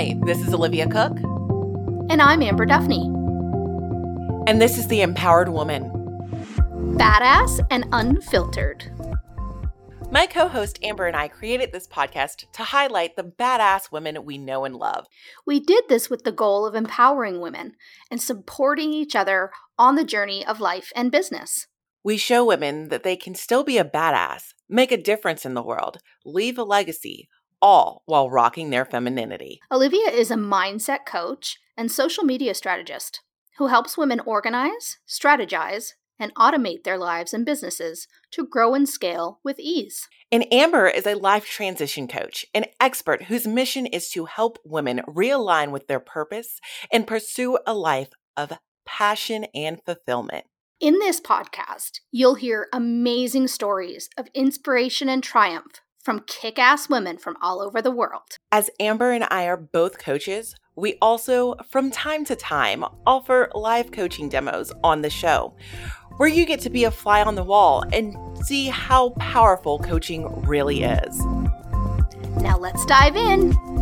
Hi, this is Olivia Cook. And I'm Amber Duffney. And this is The Empowered Woman. Badass and unfiltered. My co host Amber and I created this podcast to highlight the badass women we know and love. We did this with the goal of empowering women and supporting each other on the journey of life and business. We show women that they can still be a badass, make a difference in the world, leave a legacy, all while rocking their femininity. Olivia is a mindset coach and social media strategist who helps women organize, strategize, and automate their lives and businesses to grow and scale with ease. And Amber is a life transition coach, an expert whose mission is to help women realign with their purpose and pursue a life of passion and fulfillment. In this podcast, you'll hear amazing stories of inspiration and triumph from kick ass women from all over the world. As Amber and I are both coaches, we also, from time to time, offer live coaching demos on the show where you get to be a fly on the wall and see how powerful coaching really is. Now let's dive in.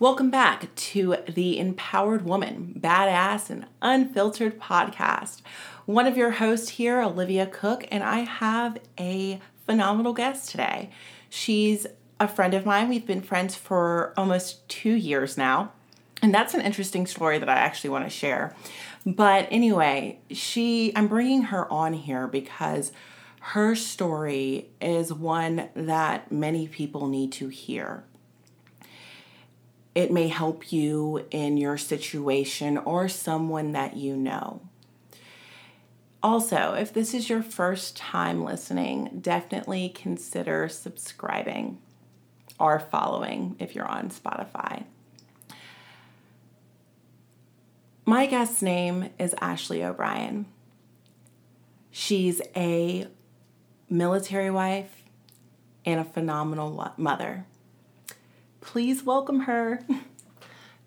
Welcome back to the Empowered Woman, Badass and Unfiltered podcast. One of your hosts here, Olivia Cook, and I have a phenomenal guest today. She's a friend of mine. We've been friends for almost two years now. And that's an interesting story that I actually want to share. But anyway, she, I'm bringing her on here because her story is one that many people need to hear it may help you in your situation or someone that you know. Also, if this is your first time listening, definitely consider subscribing or following if you're on Spotify. My guest's name is Ashley O'Brian. She's a military wife and a phenomenal mother please welcome her.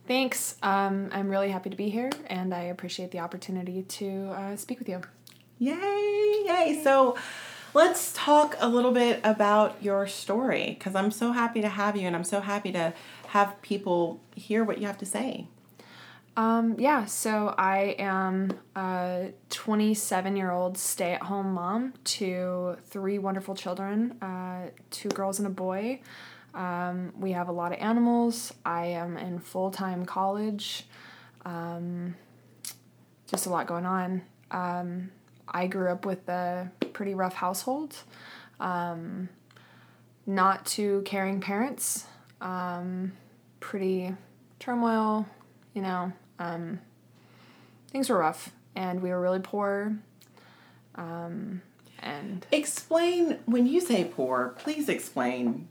Thanks. Um, I'm really happy to be here, and I appreciate the opportunity to uh, speak with you. Yay! Yay! So, let's talk a little bit about your story because I'm so happy to have you, and I'm so happy to have people hear what you have to say. Um, yeah, so I am a 27 year old stay at home mom to three wonderful children uh, two girls and a boy. Um, we have a lot of animals. I am in full time college. Um, just a lot going on. Um, I grew up with a pretty rough household. Um, not too caring parents. Um, pretty turmoil, you know. Um, things were rough, and we were really poor. and explain when you say poor. Please explain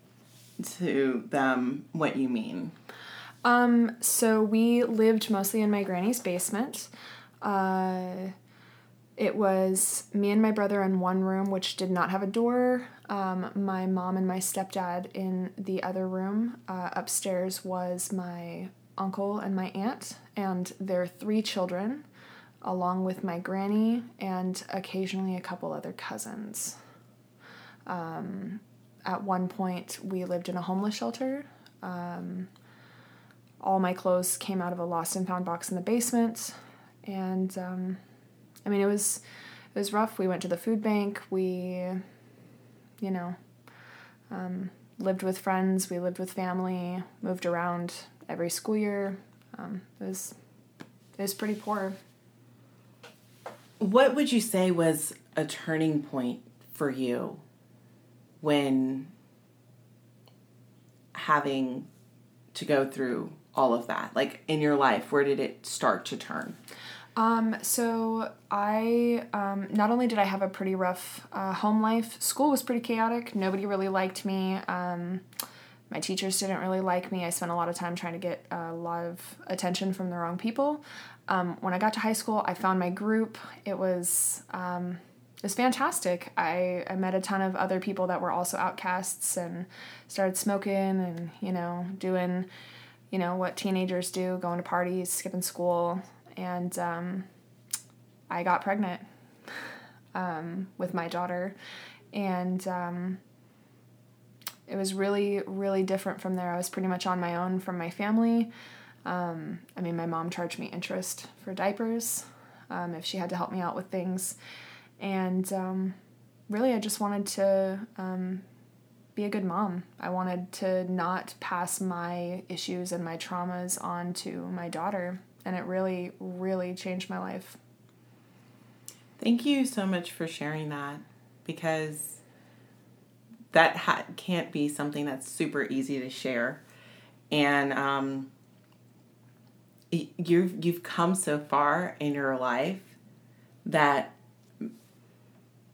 to them what you mean? Um, so we lived mostly in my granny's basement. Uh, it was me and my brother in one room, which did not have a door. Um, my mom and my stepdad in the other room. Uh, upstairs was my uncle and my aunt and their three children, along with my granny and occasionally a couple other cousins. Um, at one point we lived in a homeless shelter. Um, all my clothes came out of a lost and found box in the basement, and um, I mean it was it was rough. We went to the food bank. We, you know, um, lived with friends. We lived with family. Moved around every school year. Um, it was it was pretty poor. What would you say was a turning point for you when having to go through all of that? Like in your life, where did it start to turn? Um, so I um, not only did I have a pretty rough uh, home life, school was pretty chaotic. Nobody really liked me. Um, my teachers didn't really like me. I spent a lot of time trying to get a lot of attention from the wrong people. Um, when I got to high school, I found my group. It was um, it was fantastic. I, I met a ton of other people that were also outcasts and started smoking and, you know, doing, you know, what teenagers do, going to parties, skipping school. And um, I got pregnant um, with my daughter. and um, it was really, really different from there. I was pretty much on my own from my family. Um, I mean, my mom charged me interest for diapers um, if she had to help me out with things. And um, really, I just wanted to um, be a good mom. I wanted to not pass my issues and my traumas on to my daughter. And it really, really changed my life. Thank you so much for sharing that because that ha- can't be something that's super easy to share. And um, you've, you've come so far in your life that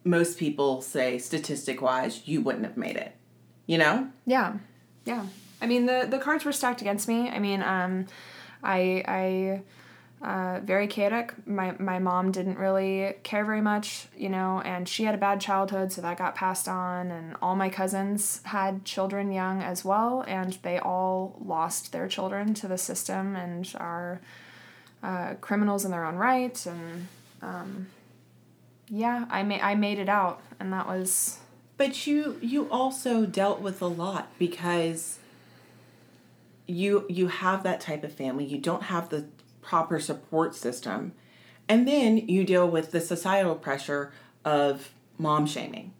most people say statistic wise you wouldn't have made it you know yeah yeah i mean the the cards were stacked against me i mean um i i uh, very chaotic. My my mom didn't really care very much, you know, and she had a bad childhood, so that got passed on. And all my cousins had children young as well, and they all lost their children to the system and are uh, criminals in their own right. And um, yeah, I made I made it out, and that was. But you you also dealt with a lot because you you have that type of family. You don't have the proper support system. And then you deal with the societal pressure of mom shaming.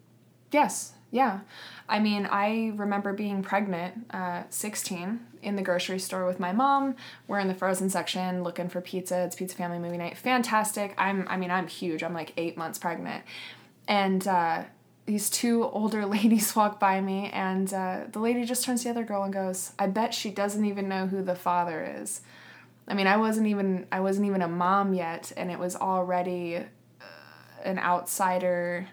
Yes, yeah. I mean, I remember being pregnant, uh, 16, in the grocery store with my mom. We're in the frozen section looking for pizza. It's Pizza Family Movie Night. Fantastic. I'm, I mean, I'm huge. I'm like eight months pregnant. And uh, these two older ladies walk by me, and uh, the lady just turns to the other girl and goes, I bet she doesn't even know who the father is. I mean, I wasn't even I wasn't even a mom yet, and it was already uh, an outsider.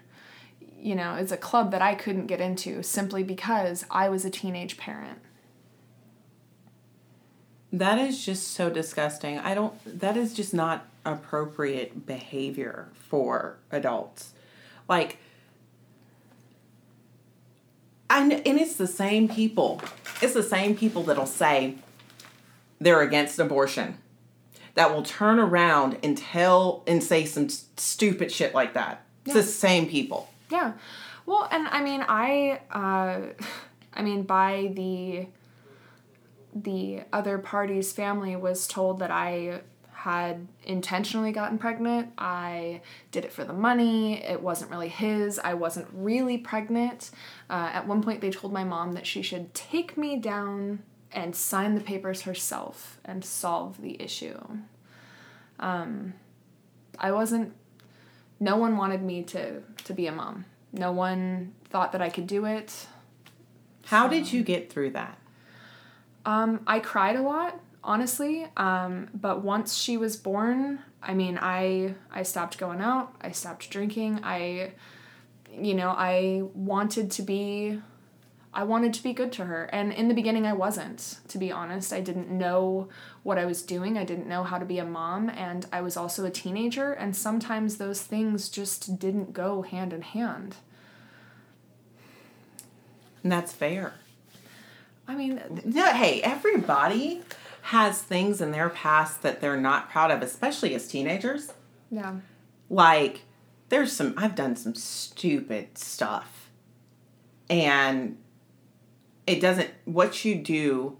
You know, it's a club that I couldn't get into simply because I was a teenage parent. That is just so disgusting. I don't. That is just not appropriate behavior for adults. Like, and and it's the same people. It's the same people that'll say, they're against abortion that will turn around and tell and say some stupid shit like that. It's the same people. Yeah. Well, and I mean, I, uh, I mean, by the, the other party's family was told that I had intentionally gotten pregnant. I did it for the money. It wasn't really his. I wasn't really pregnant. Uh, at one point, they told my mom that she should take me down and sign the papers herself and solve the issue. Um, I wasn't. No one wanted me to to be a mom. No one thought that I could do it. How so, did you get through that? Um, I cried a lot, honestly. Um, but once she was born, I mean, I I stopped going out. I stopped drinking. I, you know, I wanted to be I wanted to be good to her. And in the beginning, I wasn't, to be honest. I didn't know what I was doing, I didn't know how to be a mom, and I was also a teenager, and sometimes those things just didn't go hand in hand. And that's fair. I mean, no, hey, everybody has things in their past that they're not proud of, especially as teenagers. Yeah. Like, there's some, I've done some stupid stuff. And it doesn't what you do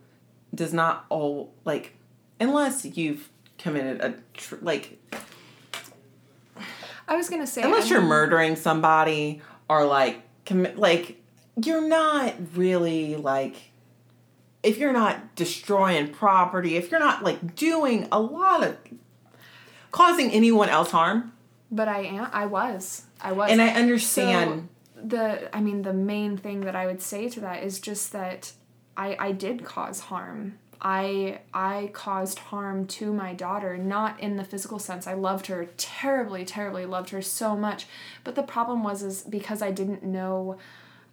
does not all like unless you've committed a tr- like I was gonna say unless I you're murdering somebody or like commit like you're not really like if you're not destroying property if you're not like doing a lot of causing anyone else harm. But I am I was I was. And I understand the I mean the main thing that I would say to that is just that I I did cause harm. I I caused harm to my daughter, not in the physical sense. I loved her terribly, terribly loved her so much. But the problem was is because I didn't know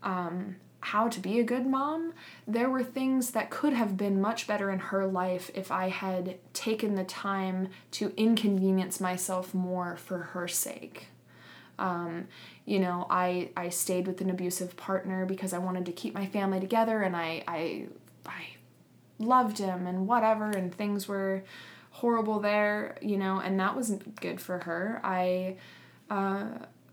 um, how to be a good mom, there were things that could have been much better in her life if I had taken the time to inconvenience myself more for her sake. Um, you know, I I stayed with an abusive partner because I wanted to keep my family together and I I I loved him and whatever and things were horrible there, you know, and that wasn't good for her. I uh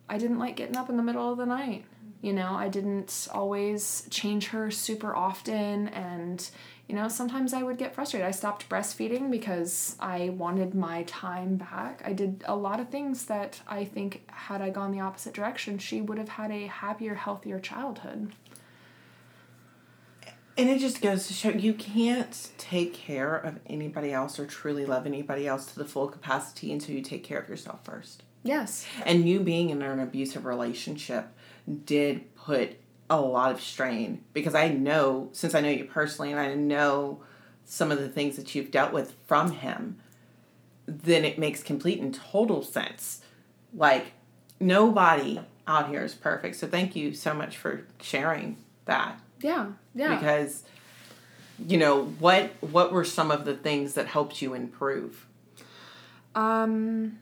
I didn't like getting up in the middle of the night. You know, I didn't always change her super often and you know, sometimes I would get frustrated. I stopped breastfeeding because I wanted my time back. I did a lot of things that I think, had I gone the opposite direction, she would have had a happier, healthier childhood. And it just goes to show you can't take care of anybody else or truly love anybody else to the full capacity until you take care of yourself first. Yes. And you being in an abusive relationship did put a lot of strain because I know, since I know you personally and I know some of the things that you've dealt with from him, then it makes complete and total sense. Like, nobody out here is perfect. So, thank you so much for sharing that. Yeah, yeah. Because, you know, what what were some of the things that helped you improve? Um,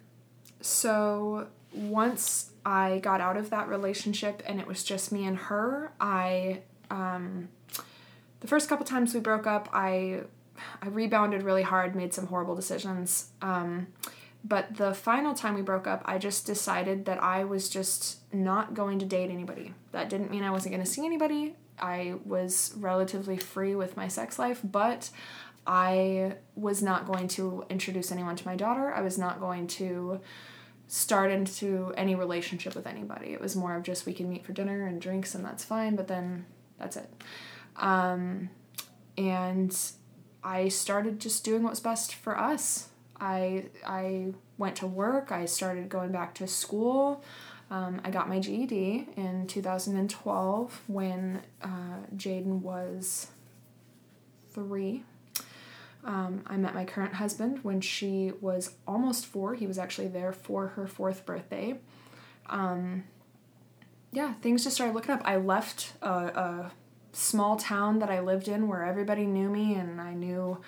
so once I got out of that relationship and it was just me and her, I um, the first couple times we broke up, I I rebounded really hard, made some horrible decisions. Um, but the final time we broke up, I just decided that I was just not going to date anybody. That didn't mean I wasn't going to see anybody. I was relatively free with my sex life, but I was not going to introduce anyone to my daughter. I was not going to start into any relationship with anybody. It was more of just we can meet for dinner and drinks and that's fine, but then that's it. Um, and I started just doing what was best for us. I I went to work. I started going back to school. Um, I got my GED in 2012 when uh, Jaden was three. Um, I met my current husband when she was almost four. He was actually there for her fourth birthday. Um, yeah, things just started looking up. I left a, a small town that I lived in where everybody knew me and I knew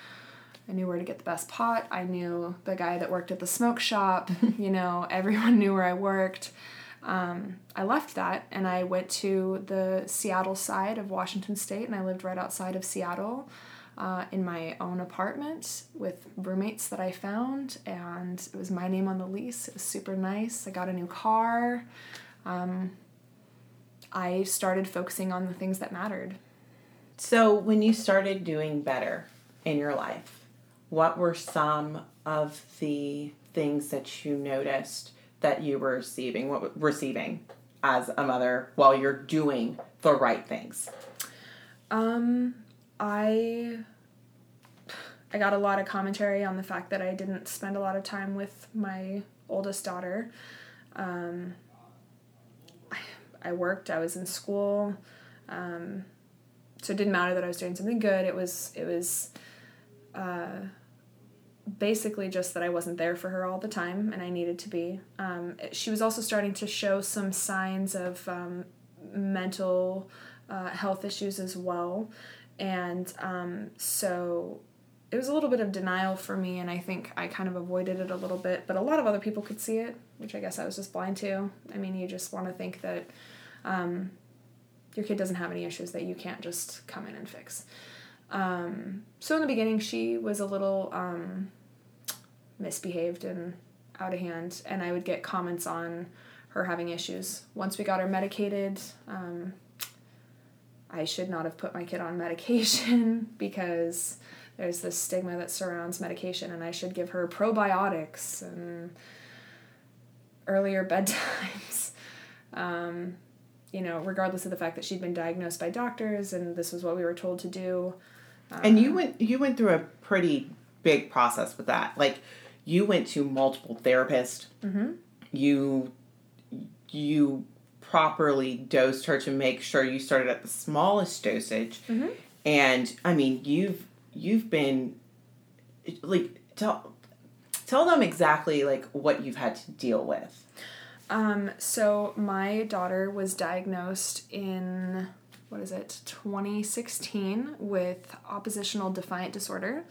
I knew where to get the best pot. I knew the guy that worked at the smoke shop. you know, everyone knew where I worked. Um, I left that and I went to the Seattle side of Washington State and I lived right outside of Seattle uh, in my own apartment with roommates that I found, and it was my name on the lease. It was super nice. I got a new car. Um, I started focusing on the things that mattered. So, when you started doing better in your life, what were some of the things that you noticed that you were receiving, what receiving as a mother while you're doing the right things? Um, I I got a lot of commentary on the fact that I didn't spend a lot of time with my oldest daughter. Um, I, I worked. I was in school, um, so it didn't matter that I was doing something good. It was it was uh, basically just that I wasn't there for her all the time, and I needed to be. Um, she was also starting to show some signs of um, mental uh, health issues as well and um, so it was a little bit of denial for me, and I think I kind of avoided it a little bit. But a lot of other people could see it, which I guess I was just blind to. I mean, you just want to think that um, your kid doesn't have any issues that you can't just come in and fix. Um, so in the beginning, she was a little um, misbehaved and out of hand, and I would get comments on her having issues. Once we got her medicated, um, I should not have put my kid on medication because there's this stigma that surrounds medication, and I should give her probiotics and earlier bedtimes. Um, you know, regardless of the fact that she'd been diagnosed by doctors and this was what we were told to do. Um, and you went you went through a pretty big process with that. Like you went to multiple therapists. Mm-hmm. You you properly dosed her to make sure you started at the smallest dosage. Mm-hmm. And I mean, you've you've been like tell tell them exactly like what you've had to deal with. Um, so my daughter was diagnosed in what is it 2016 with oppositional defiant disorder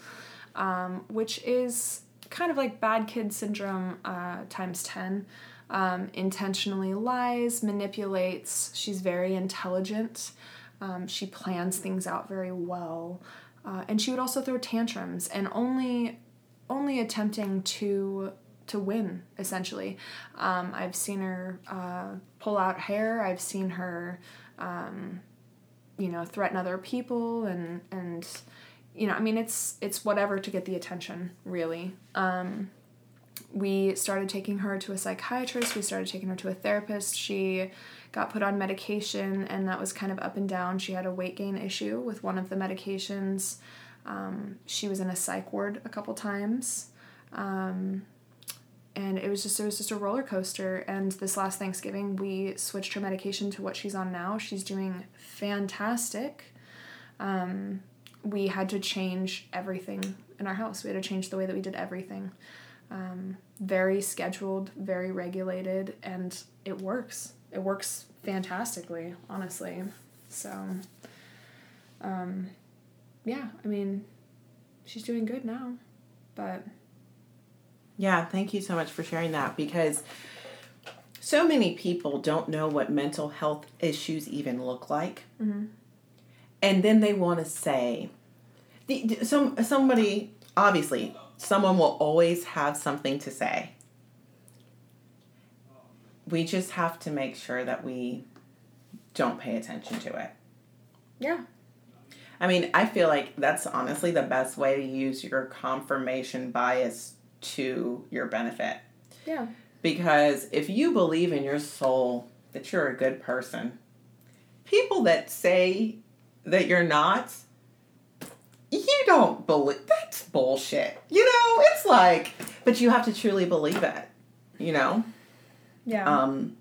um, which is kind of like bad kid syndrome uh, times 10 um, intentionally lies, manipulates. She's very intelligent. Um, she plans things out very well. Uh, and she would also throw tantrums and only only attempting to to win essentially. Um, I've seen her uh, pull out hair. I've seen her, um, you know, threaten other people and and you know, I mean, it's it's whatever to get the attention, really. Um, we started taking her to a psychiatrist. We started taking her to a therapist. She got put on medication, and that was kind of up and down. She had a weight gain issue with one of the medications. Um, she was in a psych ward a couple times. Um, and it was just it was just a roller coaster and this last thanksgiving we switched her medication to what she's on now she's doing fantastic um, we had to change everything in our house. We had to change the way that we did everything. Um, very scheduled, very regulated, and it works. It works fantastically, honestly. So, um, yeah, I mean, she's doing good now, but. Yeah, thank you so much for sharing that because so many people don't know what mental health issues even look like. Mm-hmm and then they want to say the, some somebody obviously someone will always have something to say we just have to make sure that we don't pay attention to it yeah i mean i feel like that's honestly the best way to use your confirmation bias to your benefit yeah because if you believe in your soul that you're a good person people that say that you're not, you don't believe that's bullshit. You know, it's like, but you have to truly believe it. You know. Yeah. Um.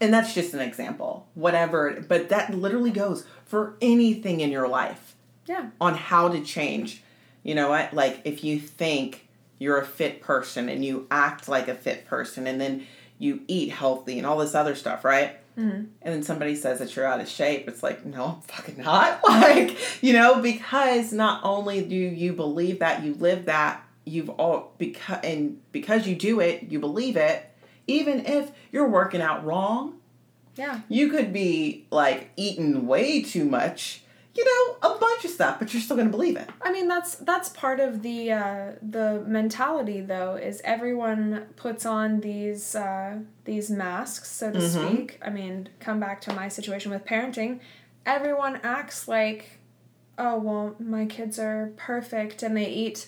And that's just an example. Whatever, but that literally goes for anything in your life. Yeah. On how to change. You know what? Like if you think you're a fit person and you act like a fit person and then you eat healthy and all this other stuff, right? Mm-hmm. And then somebody says that you're out of shape. It's like, no, I'm fucking not. Like, you know, because not only do you believe that, you live that, you've all because and because you do it, you believe it. Even if you're working out wrong, yeah, you could be like eating way too much you know, a bunch of stuff, but you're still going to believe it. I mean, that's that's part of the uh, the mentality, though, is everyone puts on these uh, these masks, so to mm-hmm. speak. I mean, come back to my situation with parenting. Everyone acts like, oh well, my kids are perfect, and they eat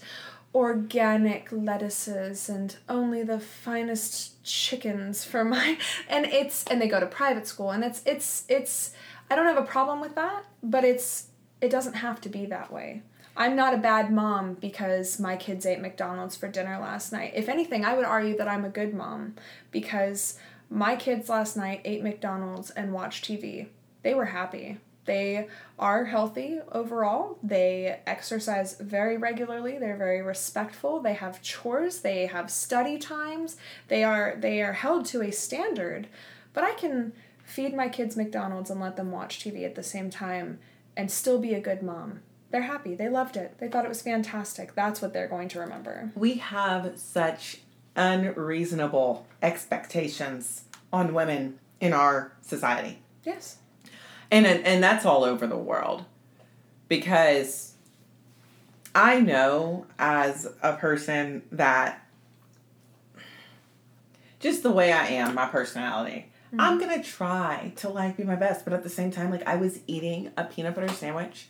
organic lettuces and only the finest chickens for my and it's and they go to private school and it's it's it's I don't have a problem with that, but it's it doesn't have to be that way. I'm not a bad mom because my kids ate McDonald's for dinner last night. If anything, I would argue that I'm a good mom because my kids last night ate McDonald's and watched TV. They were happy. They are healthy overall. They exercise very regularly. They're very respectful. They have chores. They have study times. They are they are held to a standard. But I can feed my kids McDonald's and let them watch TV at the same time and still be a good mom. They're happy. They loved it. They thought it was fantastic. That's what they're going to remember. We have such unreasonable expectations on women in our society. Yes. And and that's all over the world. Because I know as a person that just the way I am, my personality, Mm-hmm. I'm gonna try to like be my best, but at the same time, like I was eating a peanut butter sandwich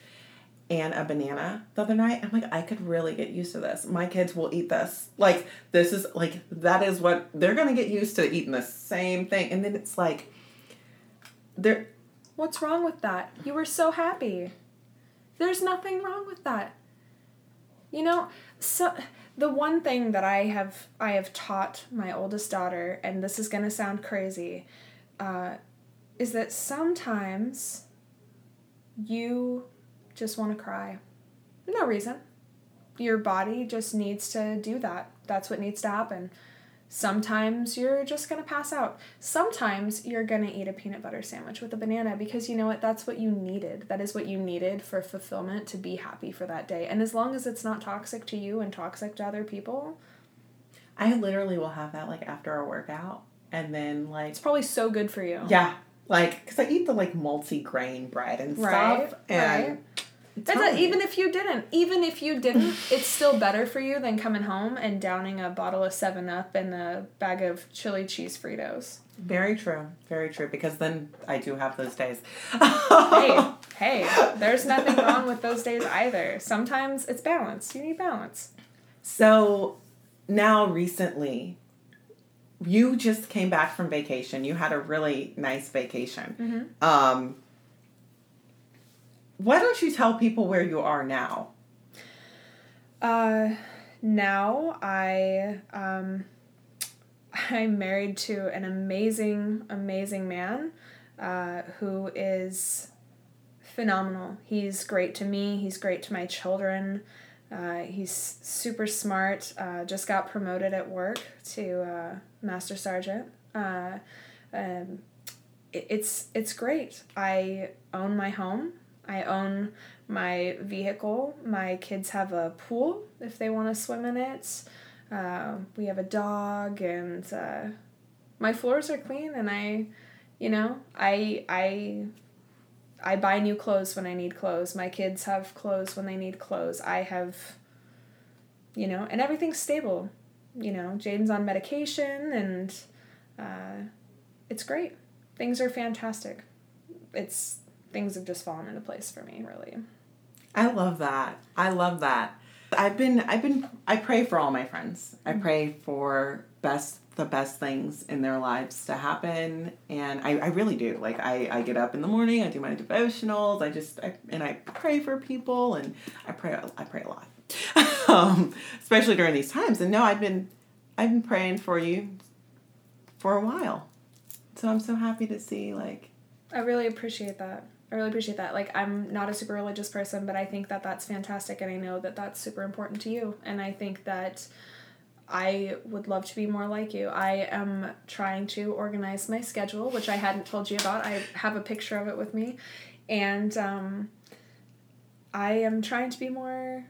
and a banana the other night. I'm like, I could really get used to this. My kids will eat this. Like this is like that is what they're gonna get used to eating the same thing. And then it's like they're What's wrong with that? You were so happy. There's nothing wrong with that. You know, so the one thing that I have I have taught my oldest daughter, and this is gonna sound crazy, uh, is that sometimes you just want to cry. No reason. Your body just needs to do that. That's what needs to happen. Sometimes you're just going to pass out. Sometimes you're going to eat a peanut butter sandwich with a banana because you know what? That's what you needed. That is what you needed for fulfillment to be happy for that day. And as long as it's not toxic to you and toxic to other people. I literally will have that like after a workout and then like it's probably so good for you. Yeah, like because I eat the like multi grain bread and stuff, right, and right. That's a, even if you didn't, even if you didn't, it's still better for you than coming home and downing a bottle of Seven Up and a bag of chili cheese Fritos. Very true. Very true. Because then I do have those days. hey, hey, there's nothing wrong with those days either. Sometimes it's balance. You need balance. So now recently, you just came back from vacation. You had a really nice vacation. Mm-hmm. Um, why don't you tell people where you are now? Uh, now I um, I'm married to an amazing, amazing man, uh, who is phenomenal. He's great to me. He's great to my children. Uh, he's super smart. Uh, just got promoted at work to uh, master sergeant. Uh, um, it, it's it's great. I own my home. I own my vehicle. My kids have a pool if they want to swim in it. Uh, we have a dog, and uh, my floors are clean. And I, you know, I I I buy new clothes when I need clothes. My kids have clothes when they need clothes. I have, you know, and everything's stable. You know, Jaden's on medication, and uh, it's great. Things are fantastic. It's things have just fallen into place for me, really. I love that. I love that. I've been I've been I pray for all my friends. I pray for best the best things in their lives to happen and I, I really do. Like I, I get up in the morning, I do my devotionals, I just I, and I pray for people and I pray I pray a lot. um, especially during these times. And no, I've been I've been praying for you for a while. So I'm so happy to see like I really appreciate that. I really appreciate that. Like, I'm not a super religious person, but I think that that's fantastic, and I know that that's super important to you. And I think that I would love to be more like you. I am trying to organize my schedule, which I hadn't told you about. I have a picture of it with me, and um, I am trying to be more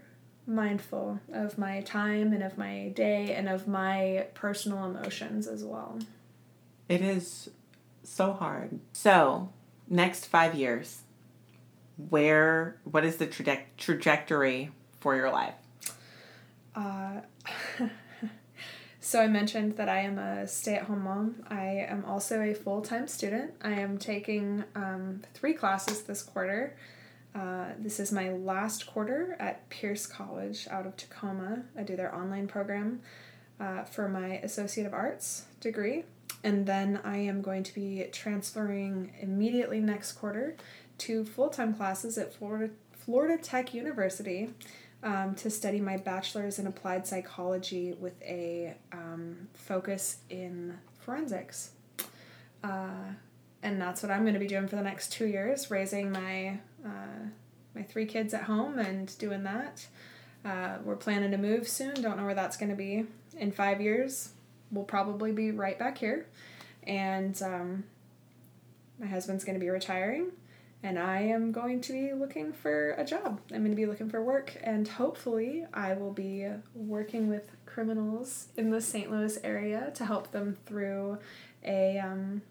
mindful of my time and of my day and of my personal emotions as well. It is so hard. So, next five years, where, what is the traje- trajectory for your life? Uh, so I mentioned that I am a stay-at-home mom. I am also a full-time student. I am taking um, three classes this quarter. Uh, this is my last quarter at Pierce College out of Tacoma. I do their online program uh, for my Associate of Arts degree. And then I am going to be transferring immediately next quarter to full time classes at Florida, Florida Tech University um, to study my bachelor's in applied psychology with a um, focus in forensics. Uh, and that's what I'm going to be doing for the next two years, raising my uh, my three kids at home and doing that. Uh, we're planning to move soon. Don't know where that's going to be in five years. We'll probably be right back here, and um, my husband's going to be retiring, and I am going to be looking for a job. I'm going to be looking for work, and hopefully, I will be working with criminals in the St. Louis area to help them through a um,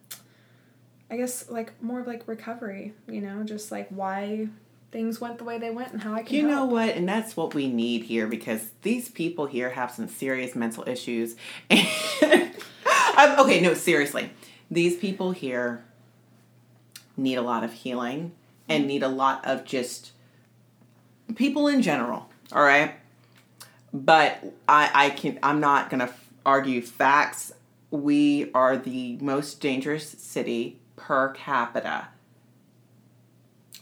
I guess like more of like recovery, you know, just like why things went the way they went and how I can You help. know what? And that's what we need here because these people here have some serious mental issues. I'm, um, okay, no, seriously. These people here need a lot of healing and mm-hmm. need a lot of just people in general, all right? But I, I can I'm not gonna argue facts. We are the most dangerous city per capita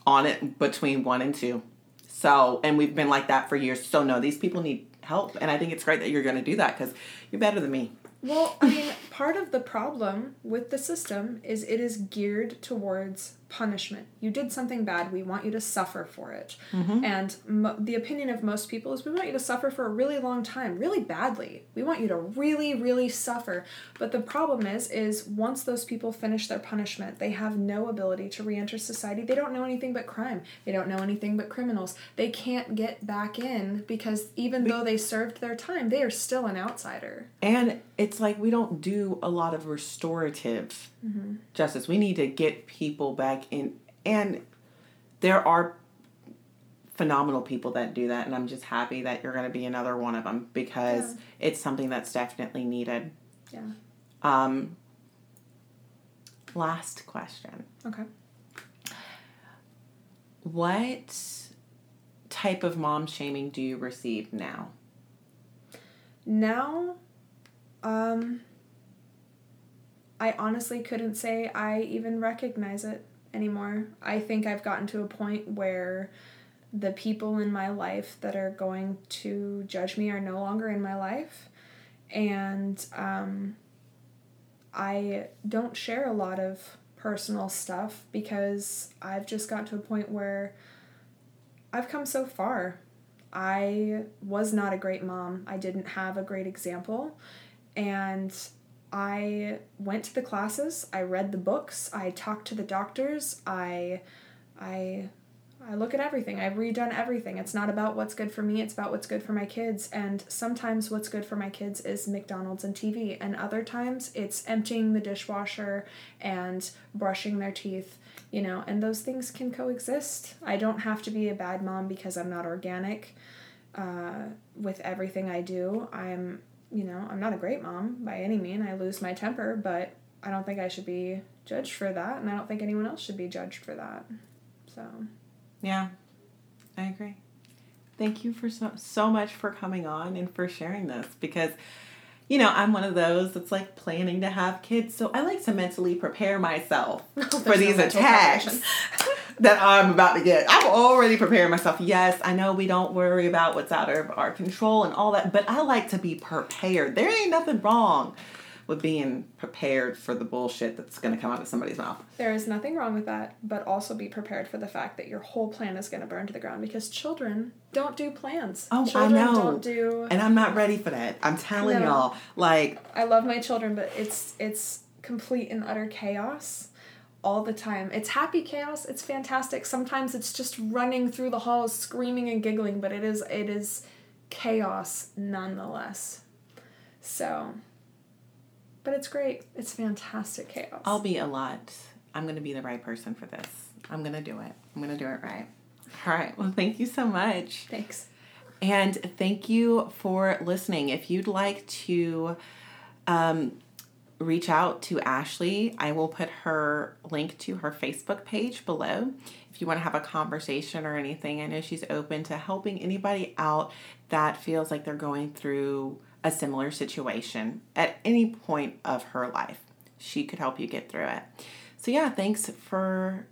on it between one and two. So, and we've been like that for years. So, no, these people need help. And I think it's great that you're going to do that because you're better than me. Well, I mean, part of the problem with the system is it is geared towards punishment. You did something bad, we want you to suffer for it. Mm-hmm. And mo- the opinion of most people is we want you to suffer for a really long time, really badly. We want you to really, really suffer. But the problem is, is once those people finish their punishment, they have no ability to reenter society. They don't know anything but crime. They don't know anything but criminals. They can't get back in because even though they served their time, they are still an outsider. And it's like we don't do a lot of restorative mm-hmm. justice. We need to get people back in. And there are phenomenal people that do that and i'm just happy that you're going to be another one of them because Yeah. it's something that's definitely needed Yeah. um last question Okay. what type of mom shaming do you receive now Now, um, I honestly couldn't say I even recognize it anymore. I think I've gotten to a point where the people in my life that are going to judge me are no longer in my life. And um, I don't share a lot of personal stuff because I've just got to a point where I've come so far. I was not a great mom. I didn't have a great example. And I went to the classes, I read the books, I talked to the doctors, I I I look at everything. I've redone everything. It's not about what's good for me, it's about what's good for my kids. And sometimes what's good for my kids is McDonald's and TV, and other times it's emptying the dishwasher and brushing their teeth, you know, and those things can coexist. I don't have to be a bad mom because I'm not organic uh, with everything I do. I'm, you know, I'm not a great mom by any mean. I lose my temper, but I don't think I should be judged for that, and I don't think anyone else should be judged for that. So. Yeah, I agree. Thank you for so so much for coming on and for sharing this because you know, I'm one of those that's like planning to have kids, so I like to mentally prepare myself for There's no these attacks that I'm about to get. I'm already preparing myself. Yes, I know we don't worry about what's out of our control and all that, but I like to be prepared. There ain't nothing wrong with being prepared for the bullshit that's going to come out of somebody's mouth. There is nothing wrong with that, but also be prepared for the fact that your whole plan is going to burn to the ground because children don't do plans. Oh, I know. don't do. And I'm not ready for that. I'm telling No. y'all, like I love my children, but it's it's complete and utter chaos all the time. It's happy chaos. It's fantastic. Sometimes it's just running through the halls screaming and giggling, but it is it is chaos nonetheless. So but it's great. It's fantastic chaos. I'll be a lot. I'm going to be the right person for this. I'm going to do it. I'm going to do it right. All right. Well, thank you so much. Thanks. And thank you for listening. If you'd like to um, reach out to Ashley, I will put her link to her Facebook page below. If you want to have a conversation or anything, I know she's open to helping anybody out that feels like they're going through a similar situation at any point of her life. She could help you get through it. So, yeah, thanks for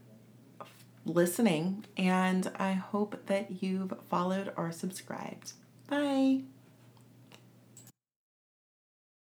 listening, and I hope that you've followed or subscribed. Bye.